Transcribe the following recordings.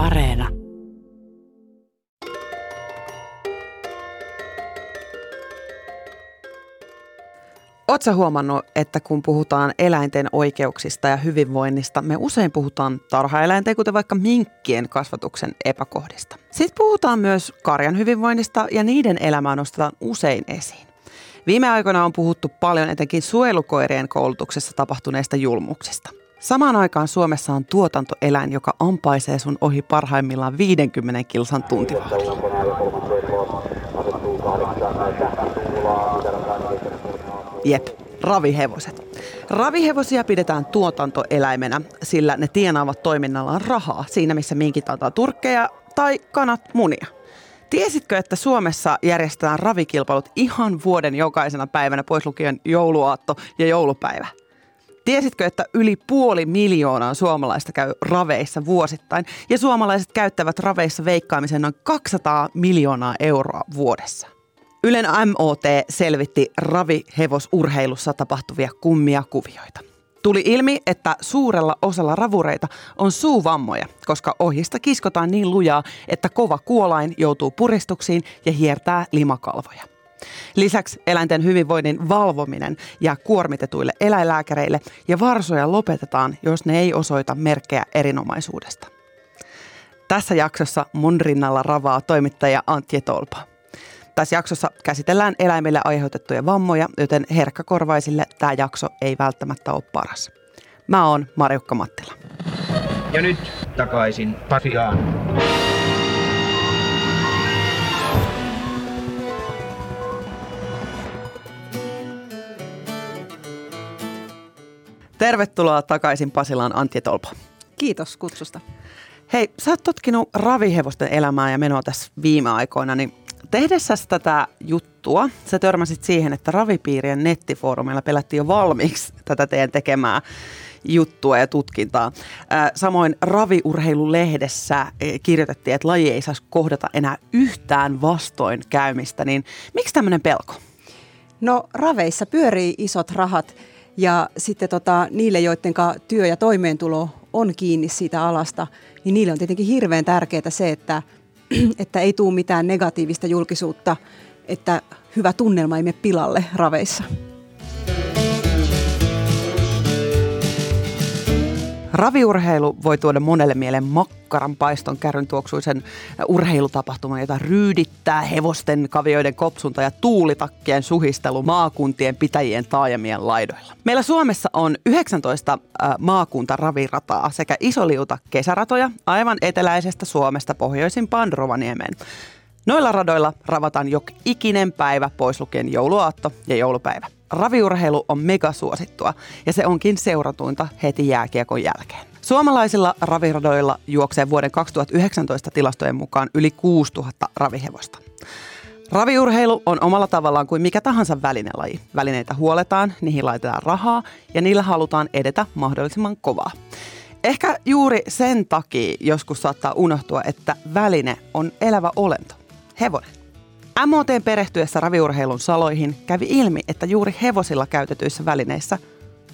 Areena. Oletko huomannut, että kun puhutaan eläinten oikeuksista ja hyvinvoinnista, me usein puhutaan tarhaeläinten, kuten vaikka minkkien kasvatuksen epäkohdista. Sitten puhutaan myös karjan hyvinvoinnista ja niiden elämää nostetaan usein esiin. Viime aikoina on puhuttu paljon etenkin suojelukoirien koulutuksessa tapahtuneista julmuuksista. Samaan aikaan Suomessa on tuotantoeläin, joka ampaisee sun ohi parhaimmillaan 50 kilsan tuntivauhdilla. Jep, ravihevoset. Ravihevosia pidetään tuotantoeläimenä, sillä ne tienaavat toiminnallaan rahaa siinä, missä minkit antaa turkkeja tai kanat munia. Tiesitkö, että Suomessa järjestetään ravikilpailut ihan vuoden jokaisena päivänä, pois lukien jouluaatto ja joulupäivä? Tiesitkö, että yli puoli miljoonaa suomalaista käy raveissa vuosittain ja suomalaiset käyttävät raveissa veikkaamisen noin 200 miljoonaa euroa vuodessa? Ylen MOT selvitti ravihevosurheilussa tapahtuvia kummia kuvioita. Tuli ilmi, että suurella osalla ravureita on suuvammoja, koska ohjista kiskotaan niin lujaa, että kova kuolain joutuu puristuksiin ja hiertää limakalvoja. Lisäksi eläinten hyvinvoinnin valvominen ja kuormitetuille eläinlääkäreille ja varsoja lopetetaan, jos ne ei osoita merkkejä erinomaisuudesta. Tässä jaksossa mun rinnalla ravaa toimittaja Antje Tolpa. Tässä jaksossa käsitellään eläimille aiheutettuja vammoja, joten herkkäkorvaisille tämä jakso ei välttämättä ole paras. Mä oon Marjukka Mattila. Ja nyt takaisin Pasiaan. Tervetuloa takaisin Pasilaan Antje Tolpa. Kiitos kutsusta. Hei, sä oot tutkinut ravihevosten elämää ja menoa tässä viime aikoina, niin tehdessäsi tätä juttua, sä törmäsit siihen, että ravipiirien nettifoorumilla pelättiin jo valmiiksi tätä teidän tekemää juttua ja tutkintaa. Samoin raviurheilulehdessä kirjoitettiin, että laji ei saisi kohdata enää yhtään vastoin käymistä, niin miksi tämmöinen pelko? No raveissa pyörii isot rahat ja sitten tota, niille, joiden työ ja toimeentulo on kiinni siitä alasta, niin niille on tietenkin hirveän tärkeää se, että, että ei tule mitään negatiivista julkisuutta, että hyvä tunnelma ei mene pilalle raveissa. Raviurheilu voi tuoda monelle mieleen makkaran paiston kärryn tuoksuisen urheilutapahtuman, jota ryydittää hevosten kavioiden kopsunta ja tuulitakkien suhistelu maakuntien pitäjien taajamien laidoilla. Meillä Suomessa on 19 maakunta ravirataa sekä isoliuta kesäratoja aivan eteläisestä Suomesta pohjoisimpaan Rovaniemeen. Noilla radoilla ravataan jo ikinen päivä pois lukien jouluaatto ja joulupäivä. Raviurheilu on megasuosittua ja se onkin seuratuinta heti jääkiekon jälkeen. Suomalaisilla raviradoilla juoksee vuoden 2019 tilastojen mukaan yli 6000 ravihevosta. Raviurheilu on omalla tavallaan kuin mikä tahansa välinelaji. Välineitä huoletaan, niihin laitetaan rahaa ja niillä halutaan edetä mahdollisimman kovaa. Ehkä juuri sen takia joskus saattaa unohtua, että väline on elävä olento, hevonen. MOT perehtyessä raviurheilun saloihin kävi ilmi, että juuri hevosilla käytetyissä välineissä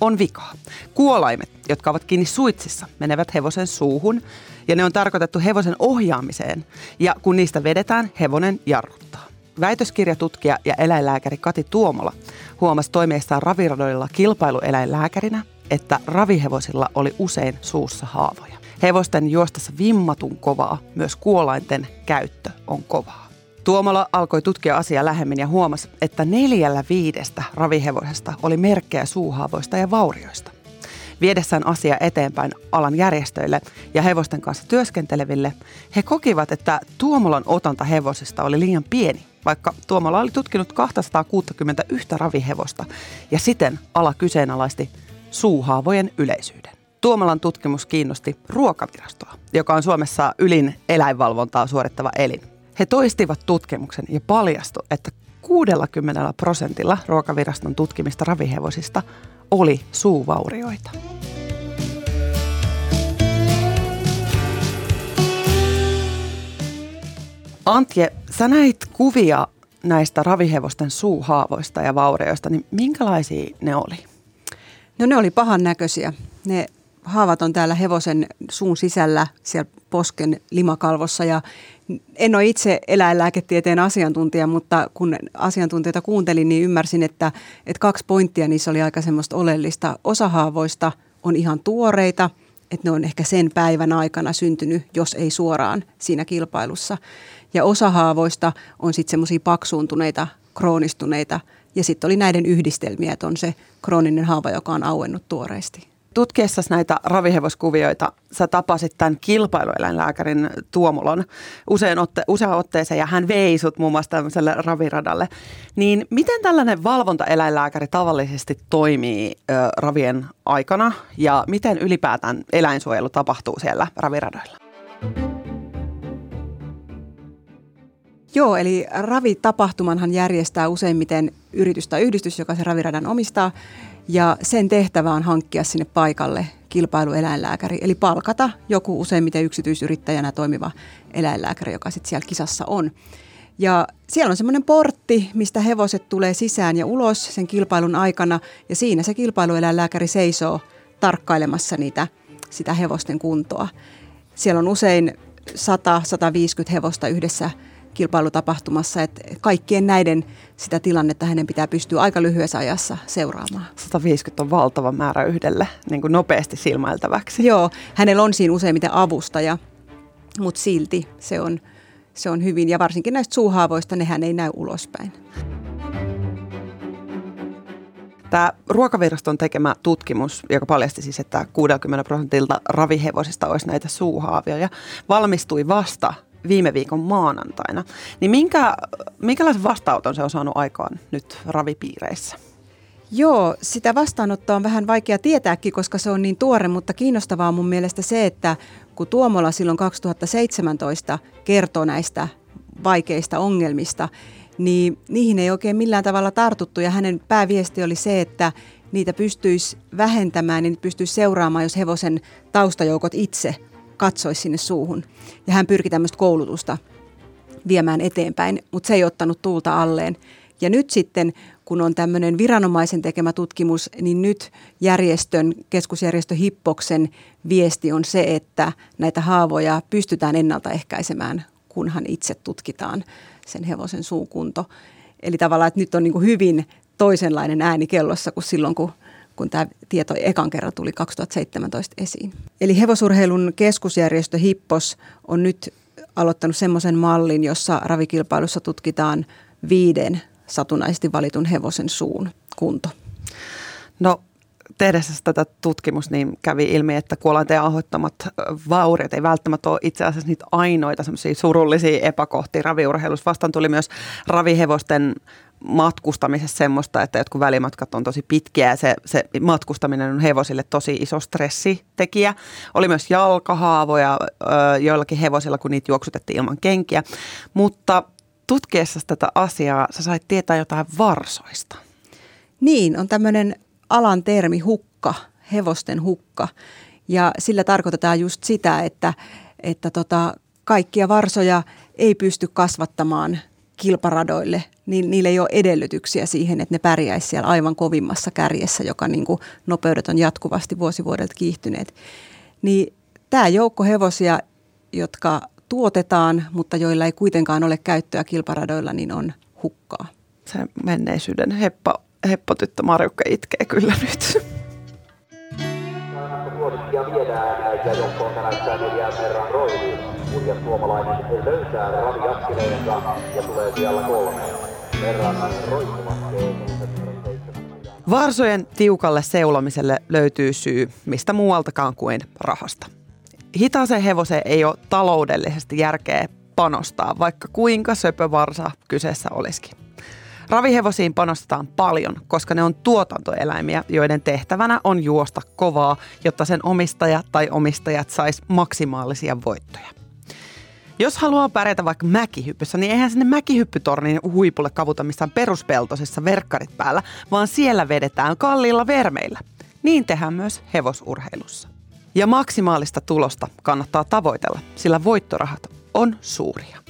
on vikaa. Kuolaimet, jotka ovat kiinni suitsissa, menevät hevosen suuhun ja ne on tarkoitettu hevosen ohjaamiseen. Ja kun niistä vedetään, hevonen jarruttaa. Väitöskirjatutkija ja eläinlääkäri Kati Tuomola huomasi toimiessaan raviradoilla kilpailueläinlääkärinä, että ravihevosilla oli usein suussa haavoja. Hevosten juostassa vimmatun kovaa, myös kuolainten käyttö on kovaa. Tuomola alkoi tutkia asiaa lähemmin ja huomasi, että neljällä viidestä ravihevosesta oli merkkejä suuhaavoista ja vaurioista. Viedessään asia eteenpäin alan järjestöille ja hevosten kanssa työskenteleville, he kokivat, että Tuomolan otanta hevosista oli liian pieni, vaikka Tuomola oli tutkinut 261 ravihevosta ja siten ala kyseenalaisti suuhaavojen yleisyyden. Tuomalan tutkimus kiinnosti ruokavirastoa, joka on Suomessa ylin eläinvalvontaa suorittava elin. He toistivat tutkimuksen ja paljastui, että 60 prosentilla ruokaviraston tutkimista ravihevosista oli suuvaurioita. Antje, sä näit kuvia näistä ravihevosten suuhaavoista ja vaurioista, niin minkälaisia ne oli? No ne oli pahan näköisiä. Ne haavat on täällä hevosen suun sisällä, siellä posken limakalvossa ja en ole itse eläinlääketieteen asiantuntija, mutta kun asiantuntijoita kuuntelin, niin ymmärsin, että, että kaksi pointtia niissä oli aika semmoista oleellista. Osa haavoista on ihan tuoreita, että ne on ehkä sen päivän aikana syntynyt, jos ei suoraan siinä kilpailussa. Ja osa haavoista on sitten semmoisia paksuuntuneita, kroonistuneita ja sitten oli näiden yhdistelmiä, että on se krooninen haava, joka on auennut tuoreesti tutkiessa näitä ravihevoskuvioita sä tapasit tämän kilpailueläinlääkärin Tuomulon usein otte, usean otteeseen ja hän vei sut muun muassa tämmöiselle raviradalle. Niin miten tällainen valvontaeläinlääkäri tavallisesti toimii ö, ravien aikana ja miten ylipäätään eläinsuojelu tapahtuu siellä raviradoilla? Joo, eli ravitapahtumanhan järjestää useimmiten yritys tai yhdistys, joka se raviradan omistaa. Ja sen tehtävä on hankkia sinne paikalle kilpailueläinlääkäri, eli palkata joku useimmiten yksityisyrittäjänä toimiva eläinlääkäri, joka sitten siellä kisassa on. Ja siellä on semmoinen portti, mistä hevoset tulee sisään ja ulos sen kilpailun aikana, ja siinä se kilpailueläinlääkäri seisoo tarkkailemassa niitä, sitä hevosten kuntoa. Siellä on usein 100-150 hevosta yhdessä kilpailutapahtumassa, että kaikkien näiden sitä tilannetta hänen pitää pystyä aika lyhyessä ajassa seuraamaan. 150 on valtava määrä yhdelle niin kuin nopeasti silmäiltäväksi. Joo, hänellä on siinä useimmiten avustaja, mutta silti se on, se on hyvin, ja varsinkin näistä suuhaavoista nehän ei näy ulospäin. Tämä ruokaviraston tekemä tutkimus, joka paljasti siis, että 60 prosentilta ravihevosista olisi näitä suuhaavia ja valmistui vasta viime viikon maanantaina. Niin minkä, minkälaisen vastaanoton se on saanut aikaan nyt ravipiireissä? Joo, sitä vastaanottoa on vähän vaikea tietääkin, koska se on niin tuore, mutta kiinnostavaa on mun mielestä se, että kun Tuomola silloin 2017 kertoo näistä vaikeista ongelmista, niin niihin ei oikein millään tavalla tartuttu ja hänen pääviesti oli se, että niitä pystyisi vähentämään, niin pystyisi seuraamaan, jos hevosen taustajoukot itse katsoisi sinne suuhun. Ja hän pyrki tämmöistä koulutusta viemään eteenpäin, mutta se ei ottanut tuulta alleen. Ja nyt sitten, kun on tämmöinen viranomaisen tekemä tutkimus, niin nyt järjestön, keskusjärjestö Hippoksen viesti on se, että näitä haavoja pystytään ennaltaehkäisemään, kunhan itse tutkitaan sen hevosen suukunto. Eli tavallaan, että nyt on niin hyvin toisenlainen ääni kellossa kuin silloin, kun kun tämä tieto ekan kerran tuli 2017 esiin. Eli hevosurheilun keskusjärjestö Hippos on nyt aloittanut semmoisen mallin, jossa ravikilpailussa tutkitaan viiden satunnaisesti valitun hevosen suun kunto. No tehdessä tätä tutkimusta niin kävi ilmi, että kuolanteen aiheuttamat vauriot ei välttämättä ole itse asiassa niitä ainoita surullisia epäkohtia raviurheilussa. Vastaan tuli myös ravihevosten matkustamisessa semmoista, että jotkut välimatkat on tosi pitkiä ja se, se matkustaminen on hevosille tosi iso stressitekijä. Oli myös jalkahaavoja joillakin hevosilla, kun niitä juoksutettiin ilman kenkiä. Mutta tutkiessa tätä asiaa sä sait tietää jotain varsoista. Niin, on tämmöinen alan termi hukka, hevosten hukka. Ja sillä tarkoitetaan just sitä, että, että tota, kaikkia varsoja ei pysty kasvattamaan kilparadoille, niin niillä ei ole edellytyksiä siihen, että ne pärjäisi siellä aivan kovimmassa kärjessä, joka niin kuin nopeudet on jatkuvasti vuosivuodelta kiihtyneet. Niin tämä joukko hevosia, jotka tuotetaan, mutta joilla ei kuitenkaan ole käyttöä kilparadoilla, niin on hukkaa. Se menneisyyden heppa, heppotyttö Marjukka itkee kyllä nyt. Viedään ja johtoon näyttää neljän verran roiviin. Kuljas suomalainen löytää raviaskileensa ja tulee siellä kolme. Verran roikkuvat Varsojen tiukalle seulomiselle löytyy syy mistä muualtakaan kuin rahasta. Hitaaseen hevoseen ei ole taloudellisesti järkeä panostaa, vaikka kuinka söpö varsa kyseessä olisikin. Ravihevosiin panostetaan paljon, koska ne on tuotantoeläimiä, joiden tehtävänä on juosta kovaa, jotta sen omistaja tai omistajat sais maksimaalisia voittoja. Jos haluaa pärjätä vaikka mäkihyppyssä, niin eihän sinne mäkihyppytornin huipulle kavuta missään peruspeltoisessa verkkarit päällä, vaan siellä vedetään kalliilla vermeillä. Niin tehdään myös hevosurheilussa. Ja maksimaalista tulosta kannattaa tavoitella, sillä voittorahat on suuria.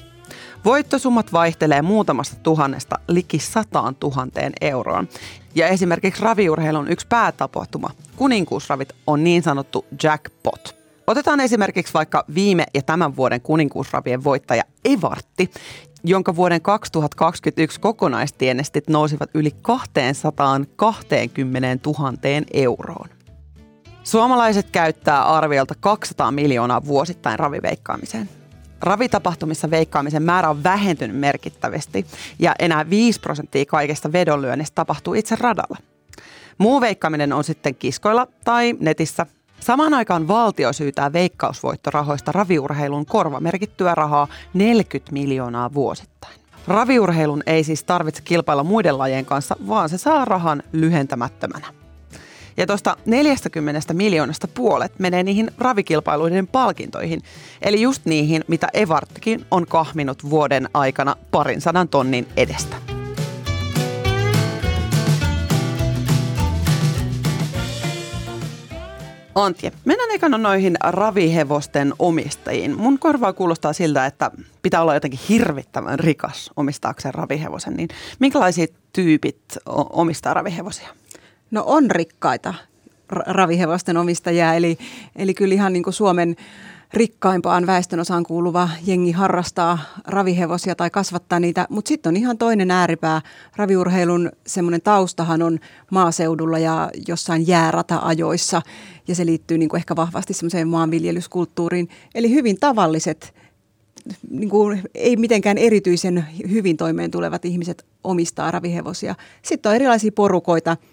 Voittosummat vaihtelee muutamasta tuhannesta liki sataan tuhanteen euroon. Ja esimerkiksi raviurheilun yksi päätapahtuma, kuninkuusravit, on niin sanottu jackpot – Otetaan esimerkiksi vaikka viime ja tämän vuoden kuninkuusravien voittaja Evartti, jonka vuoden 2021 kokonaistienestit nousivat yli 220 000 euroon. Suomalaiset käyttää arviolta 200 miljoonaa vuosittain raviveikkaamiseen. Ravitapahtumissa veikkaamisen määrä on vähentynyt merkittävästi ja enää 5 prosenttia kaikesta vedonlyönnistä tapahtuu itse radalla. Muu veikkaaminen on sitten kiskoilla tai netissä. Samaan aikaan valtio syytää veikkausvoittorahoista raviurheilun korvamerkittyä rahaa 40 miljoonaa vuosittain. Raviurheilun ei siis tarvitse kilpailla muiden lajien kanssa, vaan se saa rahan lyhentämättömänä. Ja tuosta 40 miljoonasta puolet menee niihin ravikilpailuiden palkintoihin. Eli just niihin, mitä Evarttikin on kahminut vuoden aikana parin sadan tonnin edestä. Antje, mennään ekana noihin ravihevosten omistajiin. Mun korvaa kuulostaa siltä, että pitää olla jotenkin hirvittävän rikas omistaakseen ravihevosen. Niin minkälaisia tyypit omistaa ravihevosia? No on rikkaita ravihevosten omistajia, eli, eli kyllä ihan niin kuin Suomen rikkaimpaan väestönosaan kuuluva jengi harrastaa ravihevosia tai kasvattaa niitä, mutta sitten on ihan toinen ääripää. Raviurheilun semmoinen taustahan on maaseudulla ja jossain jäärata-ajoissa ja se liittyy niin kuin ehkä vahvasti semmoiseen maanviljelyskulttuuriin. Eli hyvin tavalliset, niin kuin ei mitenkään erityisen hyvin toimeen tulevat ihmiset omistaa ravihevosia. Sitten on erilaisia porukoita –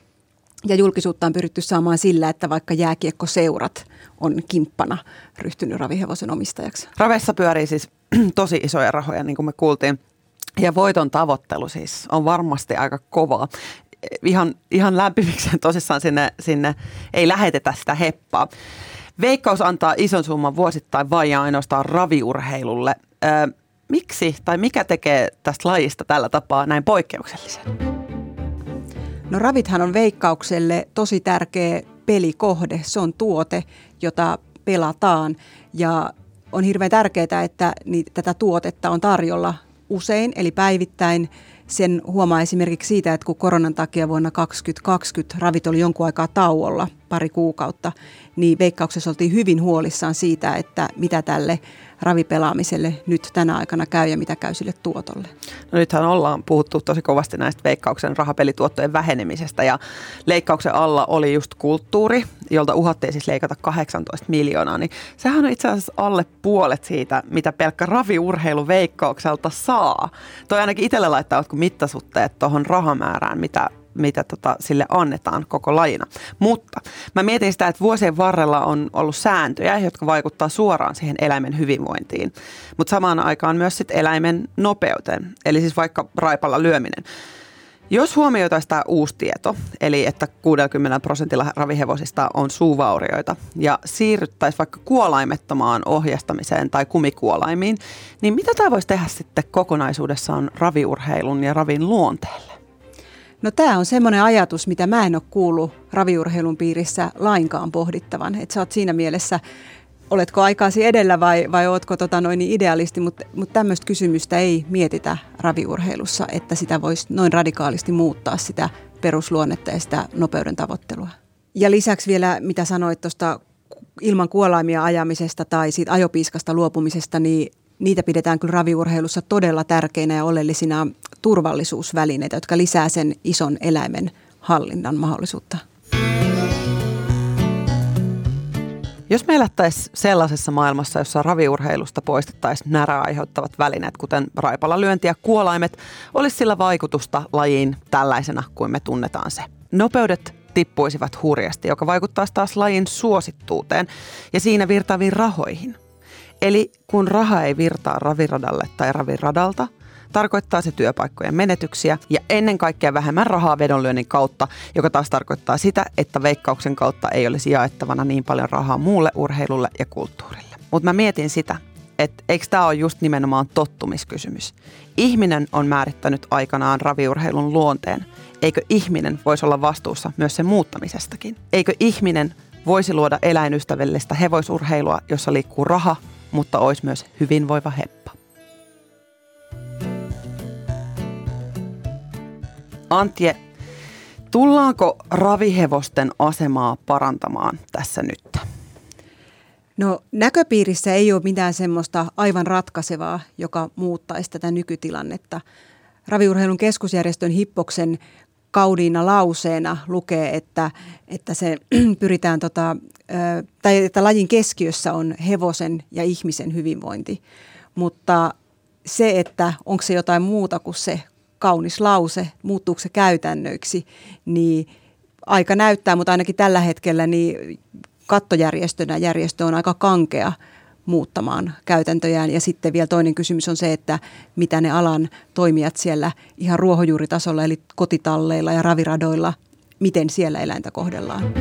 ja julkisuutta on pyritty saamaan sillä, että vaikka jääkiekkoseurat on kimppana ryhtynyt ravihevosen omistajaksi. Ravessa pyörii siis tosi isoja rahoja, niin kuin me kuultiin. Ja voiton tavoittelu siis on varmasti aika kovaa. Ihan, ihan lämpimikseen tosissaan sinne, sinne ei lähetetä sitä heppaa. Veikkaus antaa ison summan vuosittain vain ja ainoastaan raviurheilulle. Ö, miksi tai mikä tekee tästä lajista tällä tapaa näin poikkeuksellisen? No ravithan on veikkaukselle tosi tärkeä pelikohde. Se on tuote, jota pelataan ja on hirveän tärkeää, että tätä tuotetta on tarjolla usein, eli päivittäin. Sen huomaa esimerkiksi siitä, että kun koronan takia vuonna 2020 ravit oli jonkun aikaa tauolla, pari kuukautta, niin veikkauksessa oltiin hyvin huolissaan siitä, että mitä tälle ravipelaamiselle nyt tänä aikana käy ja mitä käy sille tuotolle? No nythän ollaan puhuttu tosi kovasti näistä veikkauksen rahapelituottojen vähenemisestä ja leikkauksen alla oli just kulttuuri, jolta uhattiin siis leikata 18 miljoonaa, niin sehän on itse asiassa alle puolet siitä, mitä pelkkä raviurheilu veikkaukselta saa. Toi ainakin itselle laittaa jotkut mittasutteet tuohon rahamäärään, mitä mitä tota, sille annetaan koko lajina. Mutta mä mietin sitä, että vuosien varrella on ollut sääntöjä, jotka vaikuttaa suoraan siihen eläimen hyvinvointiin, mutta samaan aikaan myös sit eläimen nopeuteen, eli siis vaikka raipalla lyöminen. Jos huomioitaisiin tämä uusi tieto, eli että 60 prosentilla ravihevosista on suuvaurioita, ja siirryttäisiin vaikka kuolaimettomaan ohjastamiseen tai kumikuolaimiin, niin mitä tämä voisi tehdä sitten kokonaisuudessaan raviurheilun ja ravin luonteelle? No tämä on semmoinen ajatus, mitä mä en ole kuullut raviurheilun piirissä lainkaan pohdittavan. Että sä oot siinä mielessä, oletko aikaasi edellä vai, vai ootko tota noin idealisti, mutta mut tämmöistä kysymystä ei mietitä raviurheilussa, että sitä voisi noin radikaalisti muuttaa sitä perusluonnetta ja sitä nopeuden tavoittelua. Ja lisäksi vielä, mitä sanoit tuosta ilman kuolaimia ajamisesta tai siitä ajopiiskasta luopumisesta, niin niitä pidetään kyllä raviurheilussa todella tärkeinä ja oleellisina turvallisuusvälineitä, jotka lisää sen ison eläimen hallinnan mahdollisuutta. Jos me elättäisiin sellaisessa maailmassa, jossa raviurheilusta poistettaisiin närää aiheuttavat välineet, kuten lyönti ja kuolaimet, olisi sillä vaikutusta lajiin tällaisena kuin me tunnetaan se. Nopeudet tippuisivat hurjasti, joka vaikuttaa taas lajin suosittuuteen ja siinä virtaaviin rahoihin. Eli kun raha ei virtaa raviradalle tai raviradalta, tarkoittaa se työpaikkojen menetyksiä ja ennen kaikkea vähemmän rahaa vedonlyönnin kautta, joka taas tarkoittaa sitä, että veikkauksen kautta ei olisi jaettavana niin paljon rahaa muulle urheilulle ja kulttuurille. Mutta mä mietin sitä, että eikö tämä ole just nimenomaan tottumiskysymys. Ihminen on määrittänyt aikanaan raviurheilun luonteen. Eikö ihminen voisi olla vastuussa myös sen muuttamisestakin? Eikö ihminen voisi luoda eläinystävällistä hevosurheilua, jossa liikkuu raha, mutta olisi myös hyvinvoiva heppa. Antje, tullaanko ravihevosten asemaa parantamaan tässä nyt? No näköpiirissä ei ole mitään semmoista aivan ratkaisevaa, joka muuttaisi tätä nykytilannetta. Raviurheilun keskusjärjestön Hippoksen kauniina lauseena lukee, että, että se pyritään tota, tai että lajin keskiössä on hevosen ja ihmisen hyvinvointi. Mutta se, että onko se jotain muuta kuin se kaunis lause, muuttuuko se käytännöiksi, niin aika näyttää, mutta ainakin tällä hetkellä niin kattojärjestönä järjestö on aika kankea muuttamaan käytäntöjään. Ja sitten vielä toinen kysymys on se, että mitä ne alan toimijat siellä ihan ruohonjuuritasolla, eli kotitalleilla ja raviradoilla, miten siellä eläintä kohdellaan.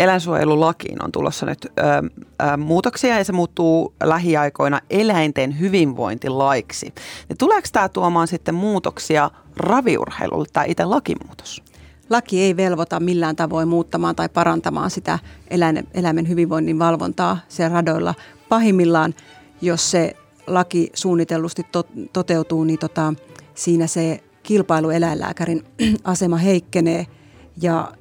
Eläinsuojelulakiin on tulossa nyt ö, ö, muutoksia ja se muuttuu lähiaikoina eläinten hyvinvointilaiksi. Ja tuleeko tämä tuomaan sitten muutoksia raviurheilulle, tämä itse lakimuutos? laki ei velvoita millään tavoin muuttamaan tai parantamaan sitä eläimen hyvinvoinnin valvontaa siellä radoilla. Pahimmillaan, jos se laki suunnitellusti to- toteutuu, niin tota, siinä se kilpailueläinlääkärin asema heikkenee ja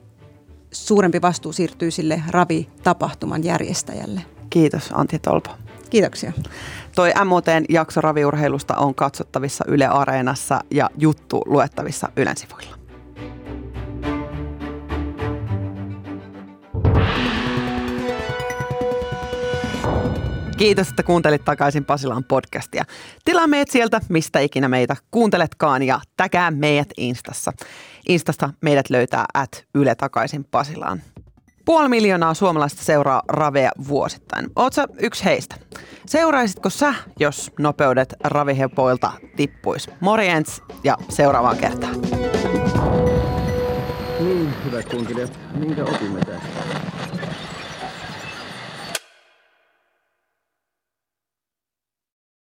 suurempi vastuu siirtyy sille ravitapahtuman järjestäjälle. Kiitos Antti Tolpo. Kiitoksia. Toi MOTn jakso raviurheilusta on katsottavissa Yle Areenassa ja juttu luettavissa Ylen sivuilla. Kiitos, että kuuntelit takaisin Pasilaan podcastia. Tilaa meidät sieltä, mistä ikinä meitä kuunteletkaan ja täkää meidät Instassa. Instasta meidät löytää at Yle takaisin Pasilaan. Puoli miljoonaa suomalaista seuraa Ravea vuosittain. Oletko yksi heistä? Seuraisitko sä, jos nopeudet ravihepoilta tippuis? Morjens ja seuraavaan kertaan. Niin, hyvät kuuntelijat, minkä opimme tästä?